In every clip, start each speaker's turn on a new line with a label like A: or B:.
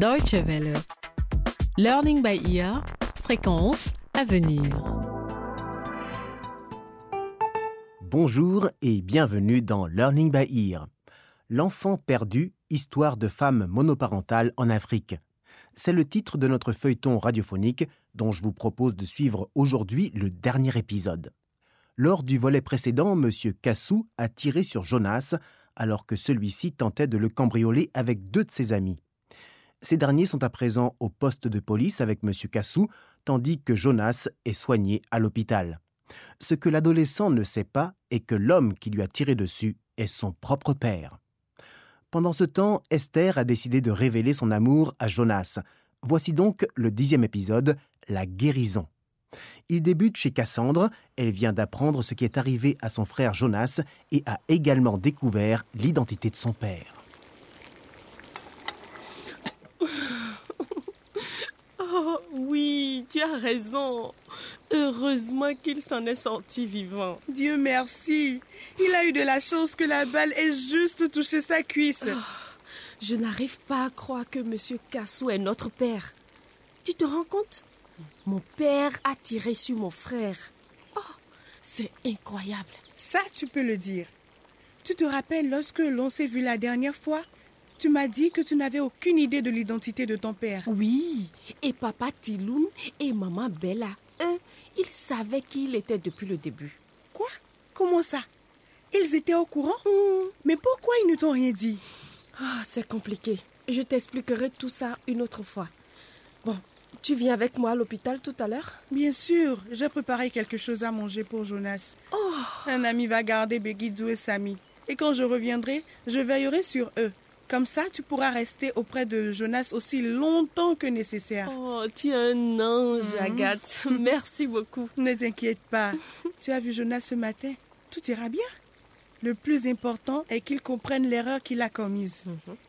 A: Deutsche Welle. Learning by ear. Fréquence à venir.
B: Bonjour et bienvenue dans Learning by Ear. L'enfant perdu, histoire de femmes monoparentales en Afrique. C'est le titre de notre feuilleton radiophonique dont je vous propose de suivre aujourd'hui le dernier épisode. Lors du volet précédent, M. Cassou a tiré sur Jonas alors que celui-ci tentait de le cambrioler avec deux de ses amis. Ces derniers sont à présent au poste de police avec M. Cassou, tandis que Jonas est soigné à l'hôpital. Ce que l'adolescent ne sait pas est que l'homme qui lui a tiré dessus est son propre père. Pendant ce temps, Esther a décidé de révéler son amour à Jonas. Voici donc le dixième épisode, la guérison. Il débute chez Cassandre, elle vient d'apprendre ce qui est arrivé à son frère Jonas et a également découvert l'identité de son père.
C: Oui, tu as raison. Heureusement qu'il s'en est sorti vivant.
D: Dieu merci. Il a eu de la chance que la balle ait juste touché sa cuisse.
C: Oh, je n'arrive pas à croire que Monsieur Cassou est notre père. Tu te rends compte? Mon père a tiré sur mon frère. Oh, c'est incroyable.
D: Ça, tu peux le dire. Tu te rappelles lorsque l'on s'est vu la dernière fois? Tu m'as dit que tu n'avais aucune idée de l'identité de ton père.
C: Oui, et papa Tiloun et maman Bella, eux, ils savaient qui il était depuis le début.
D: Quoi? Comment ça? Ils étaient au courant?
C: Hmm.
D: Mais pourquoi ils ne t'ont rien dit?
C: Ah, c'est compliqué. Je t'expliquerai tout ça une autre fois. Bon, tu viens avec moi à l'hôpital tout à l'heure?
D: Bien sûr, j'ai préparé quelque chose à manger pour Jonas.
C: Oh,
D: Un ami va garder Begidou et Samy. Et quand je reviendrai, je veillerai sur eux. Comme ça, tu pourras rester auprès de Jonas aussi longtemps que nécessaire.
C: oh tu es un ange, Agathe. Merci beaucoup.
D: Ne t'inquiète pas. Tu as vu Jonas ce matin Tout ira bien. Le plus important est qu'il comprenne l'erreur qu'il a commise.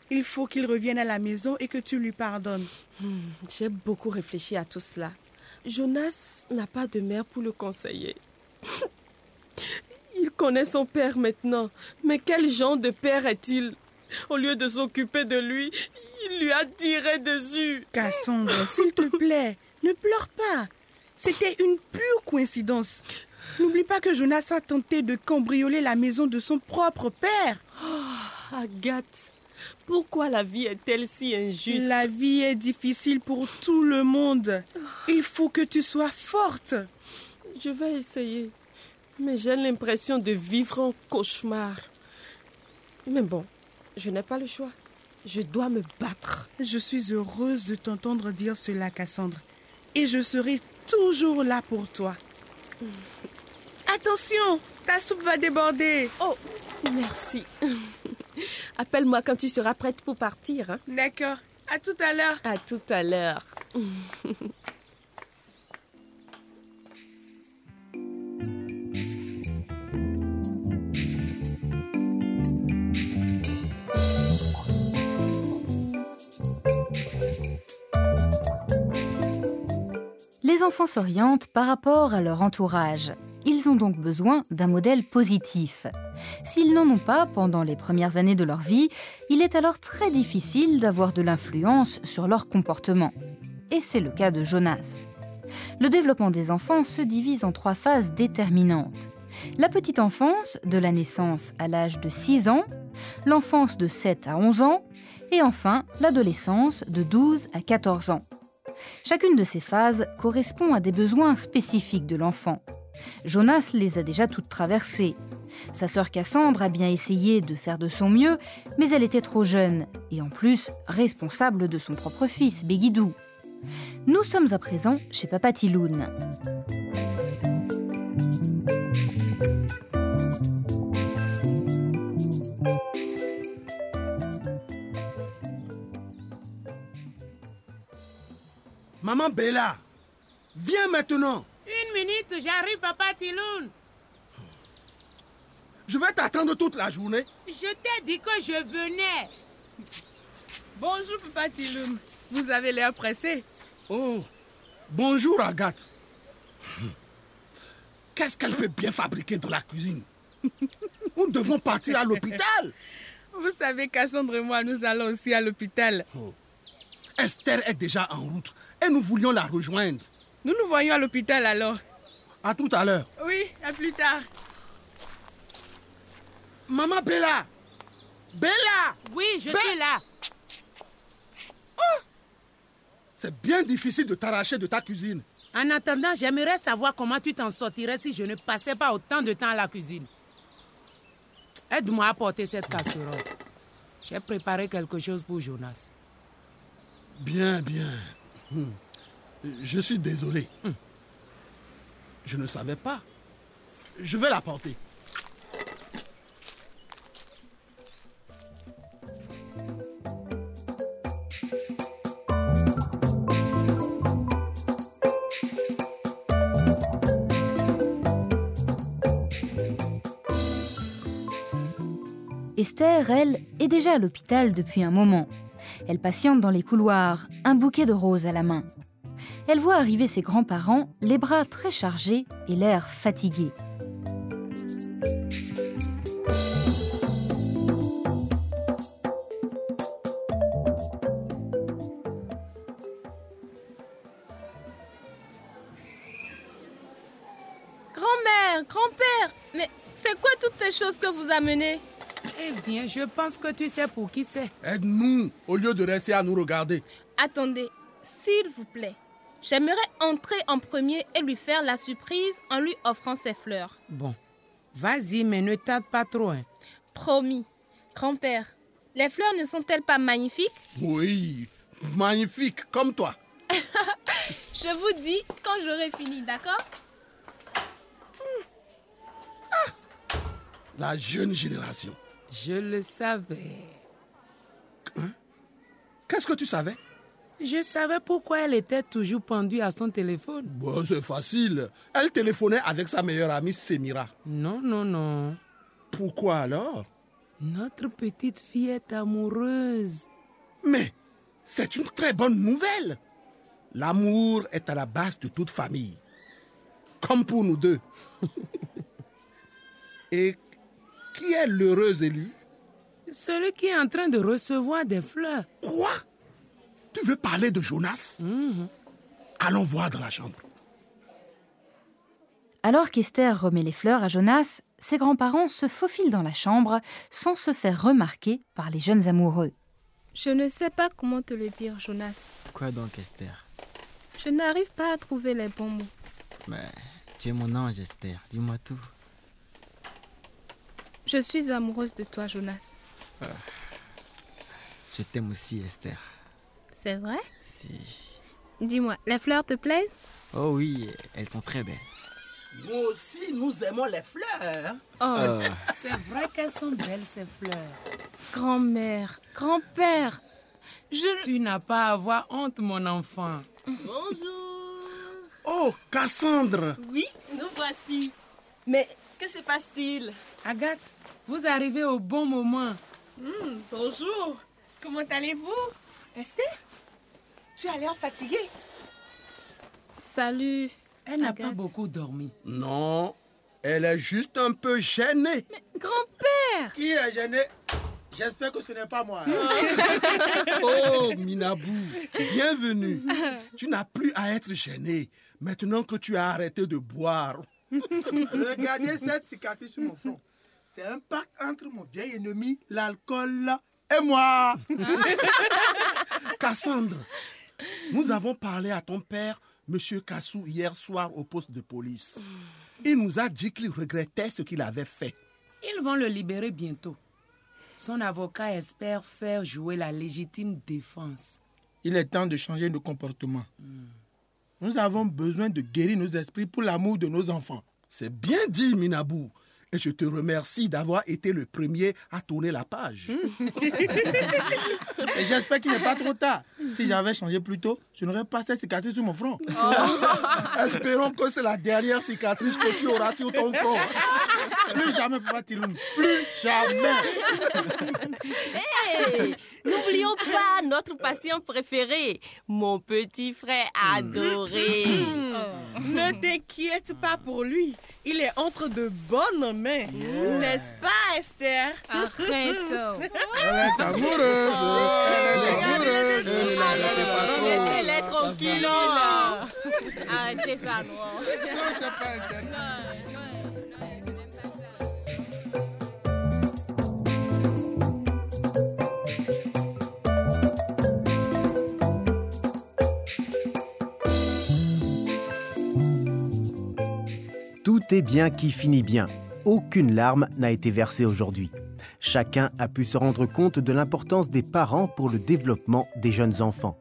D: Il faut qu'il revienne à la maison et que tu lui pardonnes.
C: Hmm, J'ai beaucoup réfléchi à tout cela. Jonas n'a pas de mère pour le conseiller. Il connaît son père maintenant. Mais quel genre de père est-il? Au lieu de s'occuper de lui, il lui a tiré dessus.
D: Cassandre, s'il te plaît, ne pleure pas. C'était une pure coïncidence. N'oublie pas que Jonas a tenté de cambrioler la maison de son propre père.
C: Agathe, pourquoi la vie est-elle si injuste?
D: La vie est difficile pour tout le monde. Il faut que tu sois forte.
C: Je vais essayer. Mais j'ai l'impression de vivre un cauchemar. Mais bon, je n'ai pas le choix. Je dois me battre.
D: Je suis heureuse de t'entendre dire cela, Cassandre. Et je serai toujours là pour toi. Attention, ta soupe va déborder.
C: Oh, merci. Appelle-moi quand tu seras prête pour partir. hein.
D: D'accord. À tout à l'heure.
C: À tout à l'heure.
E: Les enfants s'orientent par rapport à leur entourage. Ils ont donc besoin d'un modèle positif. S'ils n'en ont pas pendant les premières années de leur vie, il est alors très difficile d'avoir de l'influence sur leur comportement. Et c'est le cas de Jonas. Le développement des enfants se divise en trois phases déterminantes. La petite enfance, de la naissance à l'âge de 6 ans, l'enfance de 7 à 11 ans, et enfin l'adolescence de 12 à 14 ans. Chacune de ces phases correspond à des besoins spécifiques de l'enfant. Jonas les a déjà toutes traversées. Sa sœur Cassandre a bien essayé de faire de son mieux, mais elle était trop jeune, et en plus responsable de son propre fils, Begidou. Nous sommes à présent chez Papa Tiloun.
F: Maman Bella, viens maintenant.
G: Une minute, j'arrive, papa Tiloun.
F: Je vais t'attendre toute la journée.
G: Je t'ai dit que je venais.
D: Bonjour, Papa Tiloum. Vous avez l'air pressé.
F: Oh, bonjour Agathe. Qu'est-ce qu'elle peut bien fabriquer dans la cuisine? Nous devons partir à l'hôpital.
D: Vous savez, Cassandre et moi, nous allons aussi à l'hôpital.
F: Oh. Esther est déjà en route et nous voulions la rejoindre.
D: Nous nous voyons à l'hôpital alors.
F: À tout à l'heure.
D: Oui, à plus tard.
F: Maman Bella Bella
G: Oui, je suis là.
F: C'est bien difficile de t'arracher de ta cuisine.
G: En attendant, j'aimerais savoir comment tu t'en sortirais si je ne passais pas autant de temps à la cuisine. Aide-moi à porter cette casserole. J'ai préparé quelque chose pour Jonas.
F: Bien, bien. Hmm. Je suis désolé. Je ne savais pas. Je vais la porter.
E: Esther, elle, est déjà à l'hôpital depuis un moment. Elle patiente dans les couloirs, un bouquet de roses à la main. Elle voit arriver ses grands-parents, les bras très chargés et l'air fatigué.
H: Grand-mère, grand-père, mais c'est quoi toutes ces choses que vous amenez?
G: Eh bien, je pense que tu sais pour qui c'est.
F: Aide-nous au lieu de rester à nous regarder.
H: Attendez, s'il vous plaît. J'aimerais entrer en premier et lui faire la surprise en lui offrant ses fleurs.
G: Bon, vas-y, mais ne tarde pas trop. hein.
H: Promis. Grand-père, les fleurs ne sont-elles pas magnifiques?
F: Oui, magnifique, comme toi.
H: Je vous dis quand j'aurai fini, d'accord?
F: La jeune génération.
G: Je le savais.
F: Qu'est-ce que tu savais?
G: Je savais pourquoi elle était toujours pendue à son téléphone.
F: Bon, c'est facile. Elle téléphonait avec sa meilleure amie Semira.
G: Non, non, non.
F: Pourquoi alors?
G: Notre petite fille est amoureuse.
F: Mais c'est une très bonne nouvelle. L'amour est à la base de toute famille. Comme pour nous deux. Et qui est l'heureux élu?
G: Celui qui est en train de recevoir des fleurs.
F: Quoi? Tu veux parler de Jonas? Allons voir dans la chambre.
E: Alors qu'Esther remet les fleurs à Jonas, ses grands-parents se faufilent dans la chambre sans se faire remarquer par les jeunes amoureux.
H: Je ne sais pas comment te le dire, Jonas.
I: Quoi donc, Esther?
H: Je n'arrive pas à trouver les bons mots.
I: Mais tu es mon ange, Esther. Dis-moi tout.
H: Je suis amoureuse de toi, Jonas.
I: Je t'aime aussi, Esther.
H: C'est vrai?
I: Si.
H: Dis-moi, les fleurs te plaisent?
I: Oh oui, elles sont très belles.
F: Nous aussi, nous aimons les fleurs.
H: Oh,
I: Euh,
G: C'est vrai qu'elles sont belles, ces fleurs.
H: grand-mère, grand-père. Je...
G: Tu n'as pas à avoir honte, mon enfant.
C: Bonjour.
F: Oh, Cassandre
C: Oui, nous voici. Mais que se passe-t-il?
G: Agathe, vous arrivez au bon moment.
C: Hmm, Bonjour.
D: Comment allez-vous? Esther Tu as l'air fatiguée.
H: Salut.
G: Elle n'a pas beaucoup dormi.
F: Non, elle est juste un peu gênée.
H: Grand-père
F: Qui est gêné J'espère que ce n'est pas moi. oh, Minabou, bienvenue. Tu n'as plus à être gêné maintenant que tu as arrêté de boire.
J: Regardez cette cicatrice sur mon front. C'est un pacte entre mon vieil ennemi, l'alcool, et moi.
F: Cassandre, nous avons parlé à ton père, Monsieur Kassou, hier soir au poste de police. Il nous a dit qu'il regrettait ce qu'il avait fait.
G: Ils vont le libérer bientôt. Son avocat espère faire jouer la légitime défense.
J: Il est temps de changer de comportement. Nous avons besoin de guérir nos esprits pour l'amour de nos enfants.
F: C'est bien dit, Minabou. Et je te remercie d'avoir été le premier à tourner la page.
J: J'espère qu'il n'est pas trop tard. Si j'avais changé plus tôt, je n'aurais pas cette cicatrice sur mon front.
F: Espérons que c'est la dernière cicatrice que tu auras sur ton front.
J: Plus jamais, Papa Tiloun. Plus jamais.
C: N'oublions pas notre patient préféré, mon petit frère adoré. Mm.
D: ne t'inquiète pas pour lui. Il est entre de bonnes mains. Yeah. N'est-ce pas, Esther?
H: Arrête.
J: Elle est amoureuse. Oh. Elle est amoureuse. Laissez-les tranquilles.
H: Arrêtez ça, non.
F: Non, c'est pas interdit.
B: Bien qui finit bien. Aucune larme n'a été versée aujourd'hui. Chacun a pu se rendre compte de l'importance des parents pour le développement des jeunes enfants.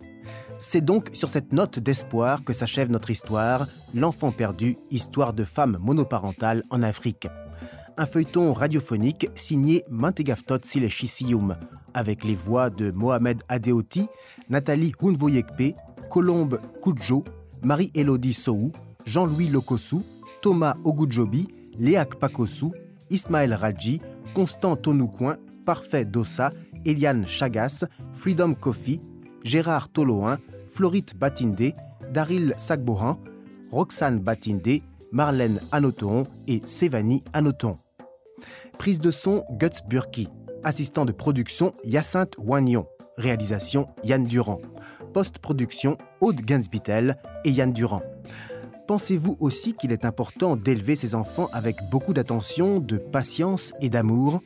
B: C'est donc sur cette note d'espoir que s'achève notre histoire, L'enfant perdu, histoire de femmes monoparentales en Afrique. Un feuilleton radiophonique signé Mantegaftot avec les voix de Mohamed Adeoti, Nathalie Hunvoyekpe, Colombe Kudjo, Marie-Élodie Sou, Jean-Louis Lokosu, Thomas Ogudjobi, Léak Pakosu, Ismaël Radji, Constant Tonoucoin, Parfait Dossa, Eliane Chagas, Freedom Coffee, Gérard Toloin, Florit Batinde, Daryl Sagbohan, Roxane Batinde, Marlène Anoton et Sévanie Anoton. Prise de son Guts Burki. Assistant de production Hyacinthe Wagnon. Réalisation Yann Durand. Post-production Aude Gansbitel et Yann Durand. Pensez-vous aussi qu'il est important d'élever ses enfants avec beaucoup d'attention, de patience et d'amour?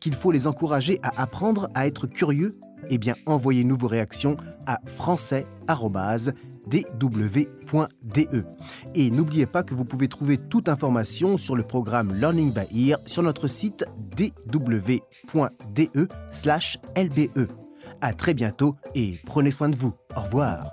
B: Qu'il faut les encourager à apprendre à être curieux? Eh bien, envoyez-nous vos réactions à français.dw.de. Et n'oubliez pas que vous pouvez trouver toute information sur le programme Learning by Ear sur notre site dw.de/lbe. À très bientôt et prenez soin de vous. Au revoir.